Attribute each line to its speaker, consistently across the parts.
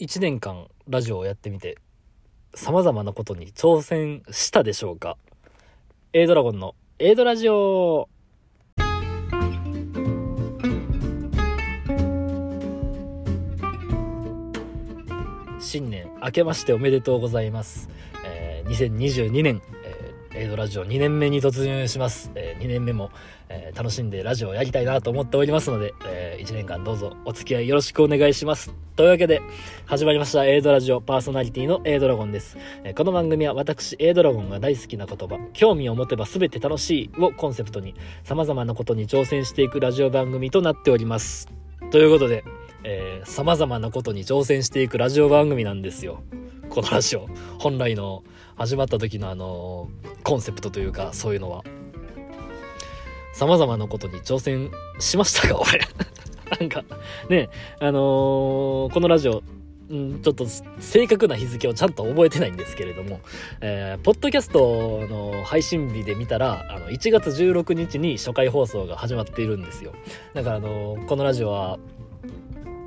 Speaker 1: 1年間ラジオをやってみて、様々なことに挑戦したでしょうか ?A ドラゴンの A ドラジオ新年明けましておめでとうございます。えー2022年、エイドラジオ2年目に突入します。え2年目も、えー楽しんでラジオをやりたいなと思っておりますので、え1年間どうぞお付き合いよろしくお願いします。というわけで、始まりました、エイドラジオパーソナリティのエイドラゴンです。えーこの番組は私、エイドラゴンが大好きな言葉、興味を持てば全て楽しいをコンセプトに、様々なことに挑戦していくラジオ番組となっております。ということで、えー、様々なことに挑戦していくラジオ番組なんですよ。このラジオ。本来の始まった時のあのコンセプトというか、そういうのは。様々なことに挑戦しましたか俺。なんか、ね、あのーこのラジオ、んちょっと正確な日付をちゃんと覚えてないんですけれども、えーポッドキャストの配信日で見たら、あの、1月16日に初回放送が始まっているんですよ。だからあのこのラジオは、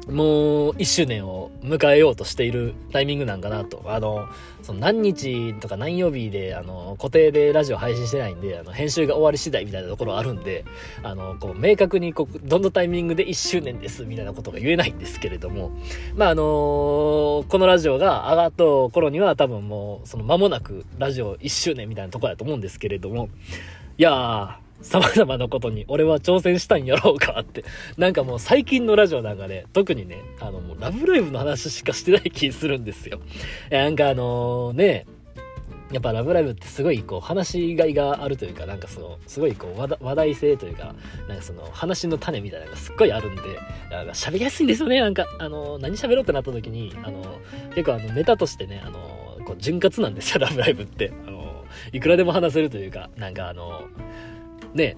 Speaker 1: もう1周年を迎えようとしているタイミングなんかなと。あの、その何日とか何曜日で、あの、固定でラジオ配信してないんで、あの、編集が終わり次第みたいなところあるんで、あの、こう、明確に、こう、どのタイミングで1周年ですみたいなことが言えないんですけれども、まあ、あのこのラジオが上がった頃には多分もう、その間もなくラジオ1周年みたいなところだと思うんですけれども、いやー、様々なことに俺は挑戦したんやろうかって。なんかもう最近のラジオなんかね、特にね、あのもうラブライブの話しかしてない気するんですよ。なんかあのね、やっぱラブライブってすごいこう話しがいがあるというか、なんかその、すごいこう話題性というか、なんかその話の種みたいなのがすっごいあるんで、なんか喋りやすいんですよね。なんか、あの、何喋ろうってなった時に、あの、結構あのネタとしてね、あの、こう潤滑なんですよ、ラブライブって。あの、いくらでも話せるというか、なんかあの、ね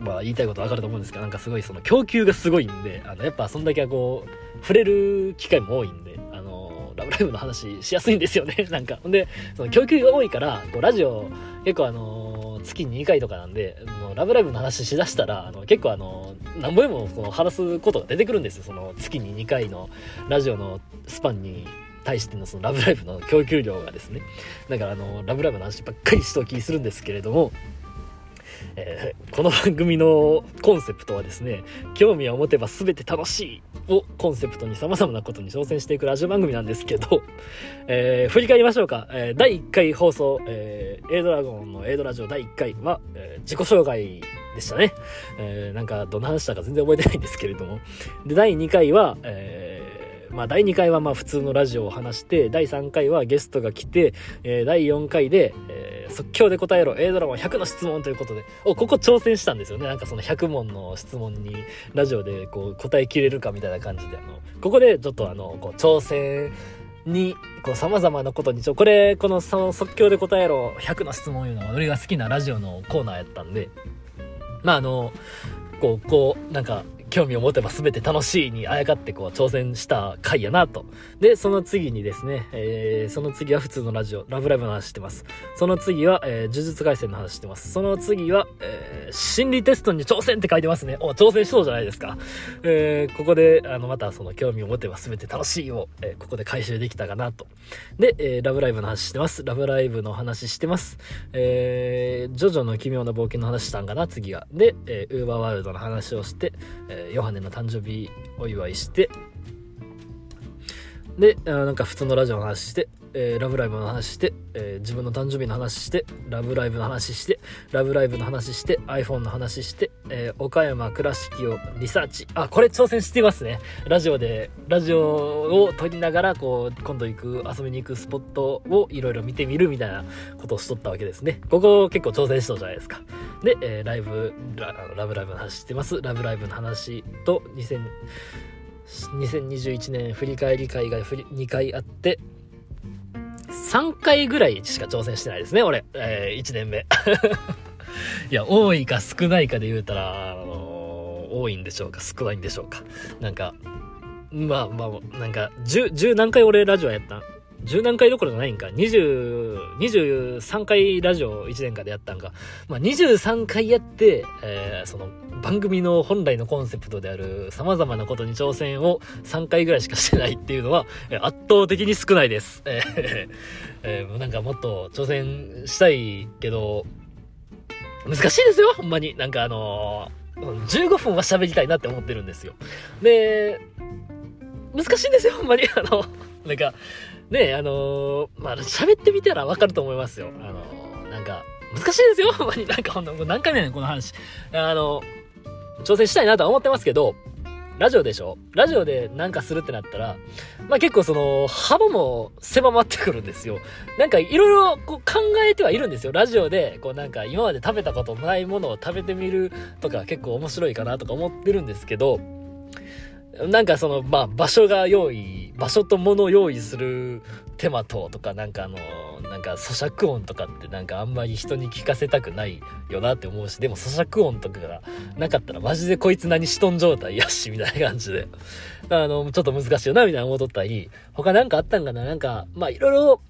Speaker 1: まあ言いたいことわかると思うんですけど、なんかすごいその供給がすごいんで、あの、やっぱそんだけこう、触れる機会も多いんで、あの、ラブライブの話しやすいんですよね、なんか。ほんで、その供給が多いから、こう、ラジオ、結構あの、月2回とかなんで、あのラブライブの話しだしたら、あの、結構あの、何ぼでもこの話すことが出てくるんですよ、その月に2回のラジオのスパンに対してのそのラブライブの供給量がですね。だからあの、ラブライブの話ばっかりしときするんですけれども、えーこの番組のコンセプトはですね、興味を持てば全て楽しいをコンセプトに様々なことに挑戦していくラジオ番組なんですけど、えー振り返りましょうか。えー第1回放送、えー、A ドラゴンの A ドラジオ第1回は、えー自己紹介でしたね。えーなんかどんな話したか全然覚えてないんですけれども。で、第2回は、えーまあ、第2回はまあ普通のラジオを話して、第3回はゲストが来て、えー第4回で、え即興で答えろ。A ドラゴン100の質問ということで、お、ここ挑戦したんですよね。なんかその100問の質問にラジオでこう答えきれるかみたいな感じで、あの、ここでちょっとあの、こう挑戦に、こう様々なことに、ちょ、これ、このその即興で答えろ100の質問いうのが俺が好きなラジオのコーナーやったんで、まああの、こう、こう、なんか、興味を持てば全て楽しいにあやかってこう挑戦した回やなと。で、その次にですね、えーその次は普通のラジオ、ラブライブの話してます。その次は、えー呪術廻戦の話してます。その次は、えー心理テストに挑戦って書いてますね。お、挑戦しそうじゃないですか。えーここで、あの、またその興味を持てば全て楽しいを、えーここで回収できたかなと。で、えーラブライブの話してます。ラブライブの話してます。えージョジョの奇妙な冒険の話したんかな、次が。で、えーウーバーワールドの話をして、えーヨハネの誕生日お祝いして、で、あなんか普通のラジオの話して、えーラブライブの話して、えー自分の誕生日の話して、ラブライブの話して、ラブライブの話して、iPhone の話して、えー岡山倉敷をリサーチ。あ、これ挑戦していますね。ラジオで、ラジオを撮りながら、こう、今度行く、遊びに行くスポットをいろいろ見てみるみたいなことをしとったわけですね。ここ結構挑戦しそうじゃないですか。で、えーライブラ、ブライブの話してます。ラブライブの話と、2000、2021年振り返り会が2回あって、3回ぐらいしか挑戦してないですね、俺。えー1年目。いや、多いか少ないかで言うたら、あのー多いんでしょうか、少ないんでしょうか。なんか、まあまあ、なんか、10、10何回俺ラジオやったん10何回どころじゃないんか。20、23回ラジオ1年間でやったんか。まあ、23回やって、えー、その番組の本来のコンセプトである様々なことに挑戦を3回ぐらいしかしてないっていうのは、圧倒的に少ないです。えー、えー、なんかもっと挑戦したいけど、難しいですよ、ほんまに。なんかあのー、15分は喋りたいなって思ってるんですよ。で、難しいんですよ、ほんまに。あの、なんか、ねあのー、まあ、喋ってみたらわかると思いますよ。あのー、なんか、難しいですよ、ほんまに。なんかほんと、何回目ね、この話。あの、挑戦したいなとは思ってますけど、ラジオでしょ？ラジオでなんかするってなったら、まあ結構その、幅も狭まってくるんですよ。なんかいろいろこう考えてはいるんですよ。ラジオで、こうなんか今まで食べたことないものを食べてみるとか結構面白いかなとか思ってるんですけど、なんかその、まあ、場所が用意、場所と物を用意する手間と、とか、なんかあの、なんか咀嚼音とかってなんかあんまり人に聞かせたくないよなって思うし、でも咀嚼音とかがなかったらマジでこいつ何しとん状態やし、みたいな感じで。あの、ちょっと難しいよな、みたいな思っとったり、他なんかあったんかななんか、まあいろいろ、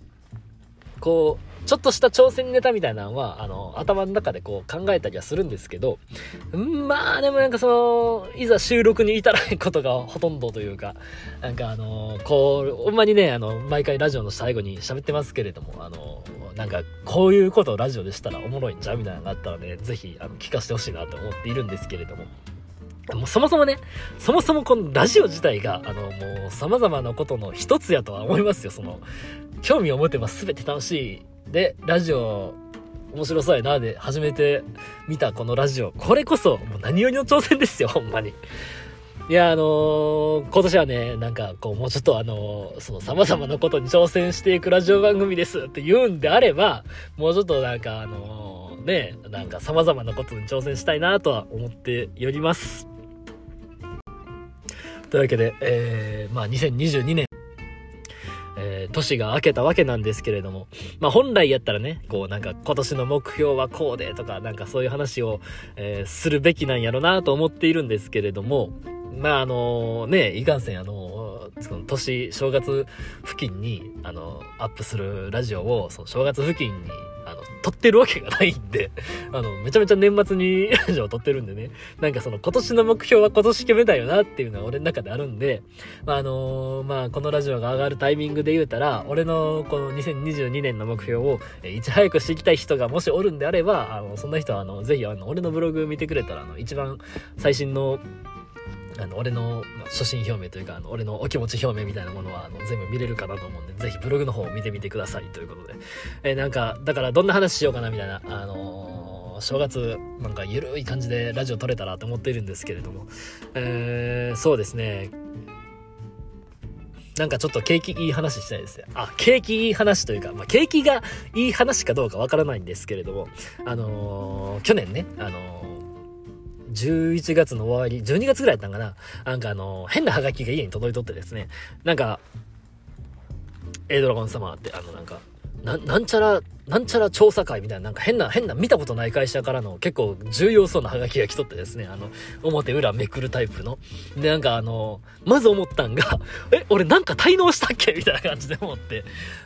Speaker 1: こう、ちょっとした挑戦ネタみたいなのは、あの、頭の中でこう考えたりはするんですけど、んまあでもなんかその、いざ収録に至らないことがほとんどというか、なんかあの、こう、ほんまにね、あの、毎回ラジオの最後に喋ってますけれども、あの、なんかこういうことをラジオでしたらおもろいんちゃうみたいなのがあったらね、ぜひあの聞かせてほしいなと思っているんですけれども。もうそもそもね、そもそもこのラジオ自体が、あの、もう様々なことの一つやとは思いますよ。その、興味を持てば全て楽しいで、ラジオ、面白そうやな、で、初めて見たこのラジオ。これこそ、もう何よりの挑戦ですよ、ほんまに。いや、あのー、今年はね、なんか、こう、もうちょっとあのー、その様々なことに挑戦していくラジオ番組ですって言うんであれば、もうちょっとなんか、あのー、ね、なんか様々なことに挑戦したいなとは思っております。というわけで、えー、まあ、2022年、えー、年が明けたわけなんですけれども、まあ本来やったらね、こうなんか今年の目標はこうでとか、なんかそういう話を、えー、するべきなんやろなと思っているんですけれども、まああのね、いかんせんあのその年、正月付近に、あの、アップするラジオを、その正月付近にあの、撮ってるわけがないんで、あの、めちゃめちゃ年末に ラジオを撮ってるんでね、なんかその今年の目標は今年決めたよなっていうのは俺の中であるんで、まあ、あの、まあ、このラジオが上がるタイミングで言うたら、俺のこの2022年の目標を、いち早くしていきたい人がもしおるんであれば、あの、そんな人はあの、ぜひあの、俺のブログ見てくれたら、あの、一番最新のあの俺の初心表明というかあの俺のお気持ち表明みたいなものはあの全部見れるかなと思うんでぜひブログの方を見てみてくださいということで、えー、なんかだからどんな話しようかなみたいなあのー、正月なんかゆるい感じでラジオ撮れたらと思っているんですけれども、えー、そうですね。なんかちょっと景気いい話したいですね。あ、景気いい話というか、まあ、景気がいい話かどうかわからないんですけれども、あのー、去年ね、あの11月の終わり、12月ぐらいだったんかな。なんかあの、変なハガキが家に届いとってですね、なんか、エイドラゴン様って、あのなんか、なんちゃら、なんちゃら調査会みたいな、なんか変な、変な、見たことない会社からの結構重要そうなハガキが来とってですね、あの、表裏めくるタイプの。で、なんかあの、まず思ったんが、え、俺なんか滞納したっけ？みたいな感じで思って。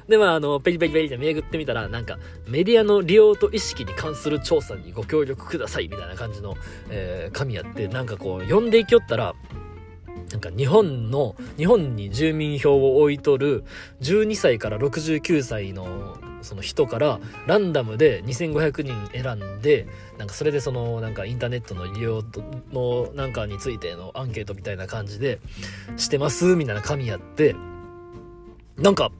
Speaker 1: で、まああの、ペリペリペリってめぐってみたら、なんか、メディアの利用と意識に関する調査にご協力ください、みたいな感じの、えー、紙やって、なんかこう、読んでいきよったら、なんか日本の、日本に住民票を置いとる12歳から69歳のその人からランダムで2500人選んで、なんかそれでそのなんかインターネットの利用のなんかについてのアンケートみたいな感じでしてますみたいな紙やって、なんか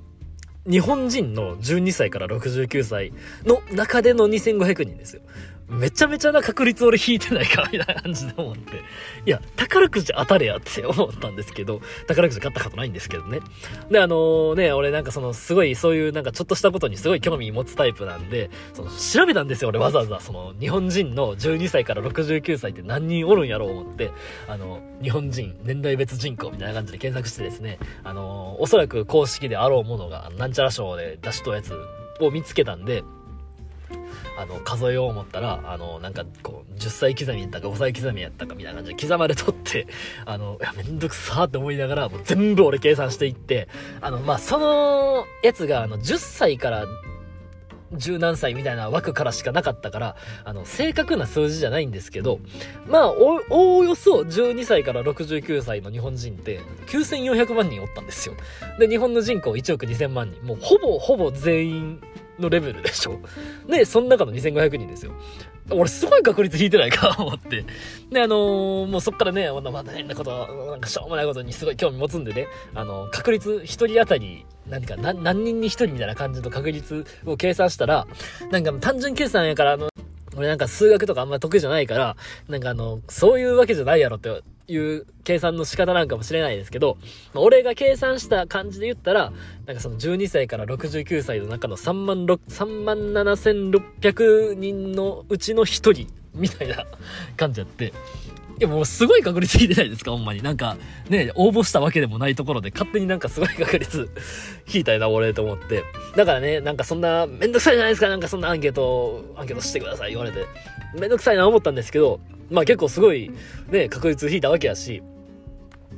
Speaker 1: 日本人の12歳から69歳の中での2500人ですよ。めちゃめちゃな確率俺引いてないかみたいな感じで思って。いや、宝くじ当たれやって思ったんですけど、宝くじ買ったことないんですけどね。で、あのー、ね、俺なんかその、すごいそういうなんかちょっとしたことにすごい興味持つタイプなんで、その、調べたんですよ、俺わざわざ。その、日本人の12歳から69歳って何人おるんやろう思って、あの、日本人、年代別人口みたいな感じで検索してですね、あのー、おそらく公式であろうものが、なんちゃら賞で出しとやつを見つけたんで、あの、数えよう思ったら、あの、なんか、こう、10歳刻みやったか5歳刻みやったかみたいな感じで刻まれとって、あの、いや、めんどくさーって思いながら、もう全部俺計算していって、あの、まあ、そのやつが、あの、10歳から十何歳みたいな枠からしかなかったから、あの、正確な数字じゃないんですけど、まあ、お、おおよそ12歳から69歳の日本人って9400万人おったんですよ。で、日本の人口1億2000万人。もうほぼほぼ全員のレベルでしょ？で、その中の2500人ですよ。俺すごい確率引いてないか？思って。で、あのー、もうそっからね、まだまだ変なこと、なんかしょうもないことにすごい興味持つんでね、あのー、確率1人当たり、何か何、何人に1人みたいな感じの確率を計算したら、なんか単純計算やから、あの、俺なんか数学とかあんま得意じゃないから、なんかあの、そういうわけじゃないやろっていう計算の仕方なんかもしれないですけど、まあ、俺が計算した感じで言ったら、なんかその12歳から69歳の中の3万6、3万7600人のうちの1人みたいな感じやって、いやもうすごい確率引いてないですか？ほんまに。なんかね、応募したわけでもないところで勝手になんかすごい確率引いたいな俺と思って。だからね、なんかそんなめんどくさいじゃないですか？なんかそんなアンケート、アンケートしてください言われて。めんどくさいな思ったんですけど、まあ結構すごいね、確率引いたわけやし、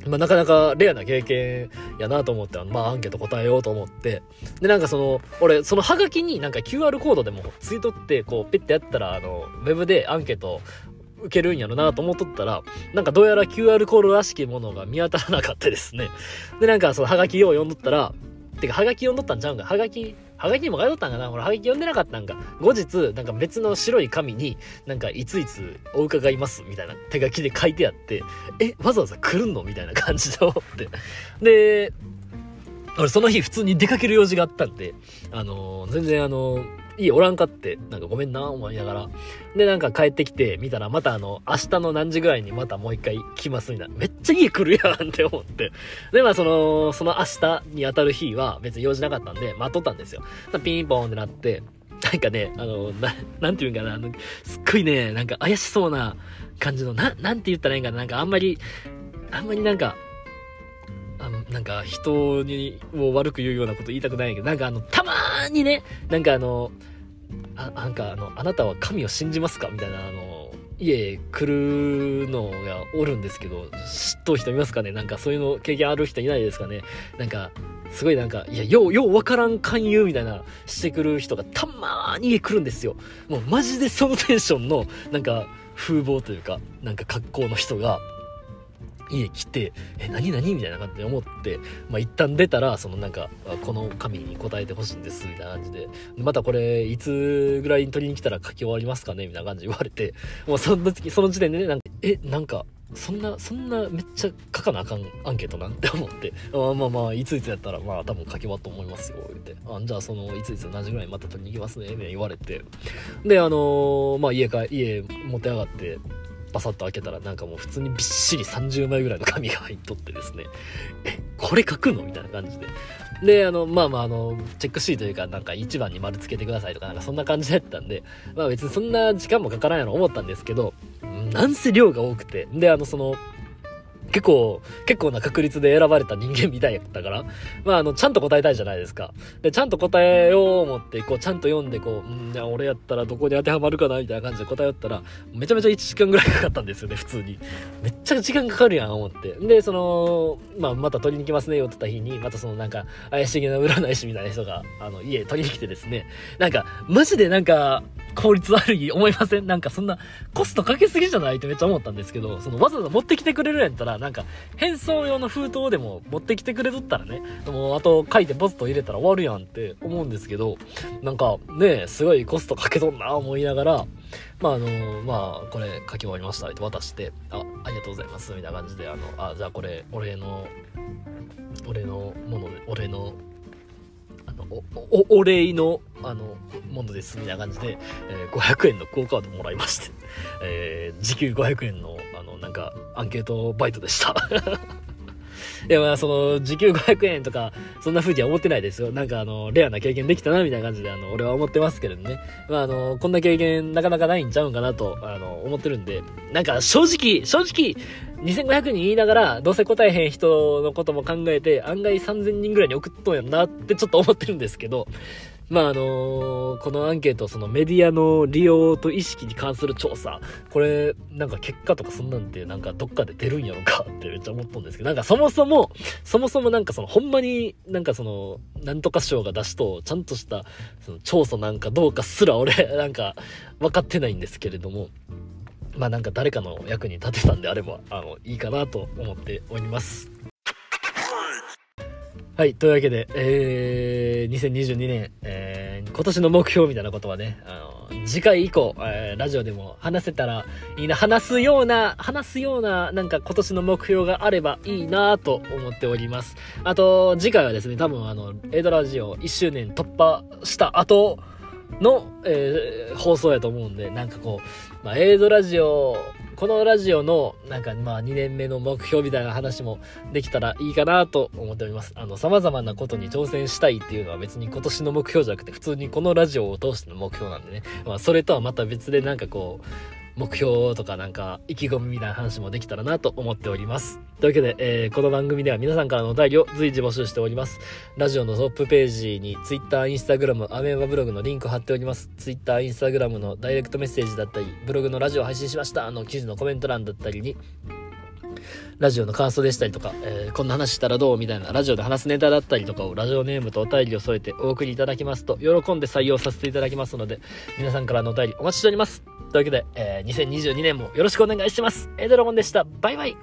Speaker 1: まあ、なかなかレアな経験やなと思って、まあ、アンケート答えようと思って、で、なんかその、俺、そのハガキになんか QR コードでもツイートって、こう、ピッてやったら、あの、ウェブでアンケート受けるんやろなと思っとったら、なんかどうやら QR コードらしきものが見当たらなかったですね。で、なんかそのハガキを読んどったら、てか、ハガキ読んどったんちゃうんか。ハガキ、ハガキにも書いとったんかな？俺、ハガキ読んでなかったんか。後日、なんか別の白い紙に、なんかいついつお伺います、みたいな手書きで書いてあって、え、わざわざ来るの？みたいな感じで思って。で、俺その日普通に出かける用事があったんで、あのー、全然あのーいいおらんかって、なんかごめんな、思いながら。で、なんか帰ってきて、見たらまたあの、明日の何時ぐらいにまたもう一回来ますみたいな。めっちゃ家来るやんって思って。で、まあその、その明日に当たる日は別に用事なかったんで、待っとったんですよ。ピンポンってなって、なんかね、あの、な、なんていうんかな、あの、すっごいね、なんか怪しそうな感じの、な、なんて言ったらいいんかな、なんかあんまり、あんまりなんか、あの、なんか人にを悪く言うようなこと言いたくないけど、なんかあの、たまにね、なんかあの、あ、なんかあの、あなたは神を信じますかみたいな、あの、家来るのがおるんですけど、知っとる人いますかね？なんかそういうの経験ある人いないですかね？なんか、すごいなんか、いや、よう、ようわからん勧誘みたいなしてくる人がたまーに来るんですよ。もうマジでそのテンションの、なんか、風貌というか、なんか格好の人が、家来て、え、何何？みたいな感じで思って、まあ、一旦出たら、そのなんか、この紙に答えてほしいんです、みたいな感じで、またこれ、いつぐらいに取りに来たら書き終わりますかね？みたいな感じで言われて、もうその時、その時点でね、なんか、え、なんか、そんな、そんなめっちゃ書かなあかんアンケートなん？て思って。ま、あまあまあ、いついつやったら、まあ多分書き終わったと思いますよ、言って。あじゃあその、いついつ何時ぐらいまた取りに行きますね、みたいな言われて。で、あのー、まあ家か、家持って上がって、パサッと開けたらなんかもう普通にびっしり30枚ぐらいの紙が入っとってですね、え、これ書くのみたいな感じで。で、あの、まあまあ、あの、チェックシートというか、なんか1番に丸つけてくださいとか、なんかそんな感じだったんで、まあ別にそんな時間もかからないの思ったんですけど、なんせ量が多くて、で、あの、その、結構、結構な確率で選ばれた人間みたいやったから、まあ、あの、ちゃんと答えたいじゃないですか。で、ちゃんと答えよう思って、こう、ちゃんと読んで、こう、うん、いや、俺やったらどこに当てはまるかな、みたいな感じで答えよったら、めちゃめちゃ1時間ぐらいかかったんですよね、普通に。めっちゃ時間かかるやん、思って。で、その、まあ、また取りに来ますね、よって言った日に、またそのなんか、怪しげな占い師みたいな人が、あの、家取りに来てですね、なんか、マジでなんか、効率悪い思いません？なんかそんなコストかけすぎじゃない？ってめっちゃ思ったんですけど、そのわざわざ持ってきてくれるんやったら、なんか変装用の封筒でも持ってきてくれとったらね、もうあと書いてポスト入れたら終わるやんって思うんですけど、なんかね、すごいコストかけとんな思いながら、まああの、まあこれ書き終わりましたって渡して、あ、ありがとうございますみたいな感じで、あの、あ、じゃあこれ、俺の、俺のもの、俺のお、お礼の、あの、ものです、みたいな感じで、えー、500円の quo カードもらいまして、えー、時給500円の、あの、なんか、アンケートバイトでした。でも、まあ、その、時給500円とか、そんな風には思ってないですよ。なんか、あの、レアな経験できたな、みたいな感じで、あの、俺は思ってますけどね。まあ、あの、こんな経験、なかなかないんちゃうんかなと、あの、思ってるんで、なんか、正直、正直、2500人言いながら、どうせ答えへん人のことも考えて、案外3000人ぐらいに送っとんやんなってちょっと思ってるんですけど、まああのこのアンケート、そのメディアの利用と意識に関する調査、これ、なんか結果とかそんなんて、なんかどっかで出るんやろかってめっちゃ思ったんですけど、なんかそもそも、そもそもなんかその、ほんまになんかその、なんとか賞が出しと、ちゃんとした、その調査なんかどうかすら俺、なんか、分かってないんですけれども、まあなんか誰かの役に立てたんであれば、あの、いいかなと思っております。はい。というわけで、えー、2022年、えー、今年の目標みたいなことはね、あの、次回以降、えー、ラジオでも話せたらいいな、話すような、話すような、なんか今年の目標があればいいなと思っております。あと、次回はですね、多分あの、エイドラジオ1周年突破した後の、えー、放送やと思うんで、なんかこう、まあ、エイドラジオこのラジオの、なんかまあ2年目の目標みたいな話もできたらいいかなと思っております。あの、様々なことに挑戦したいっていうのは別に今年の目標じゃなくて、普通にこのラジオを通しての目標なんでね。まあ、それとはまた別でなんかこう、目標とかなんか意気込みみたいな話もできたらなと思っております。というわけで、えー、この番組では皆さんからのお便りを随時募集しております。ラジオのトップページに Twitter、Instagram、アメーバブログのリンク貼っております。Twitter、Instagram のダイレクトメッセージだったり、ブログのラジオ配信しましたあの記事のコメント欄だったりに、ラジオの感想でしたりとか、えー、こんな話したらどうみたいなラジオで話すネタだったりとかをラジオネームとお便りを添えてお送りいただきますと、喜んで採用させていただきますので、皆さんからのお便りお待ちしております。というわけで、えー、2022年もよろしくお願いします。エドラゴンでした。バイバイ。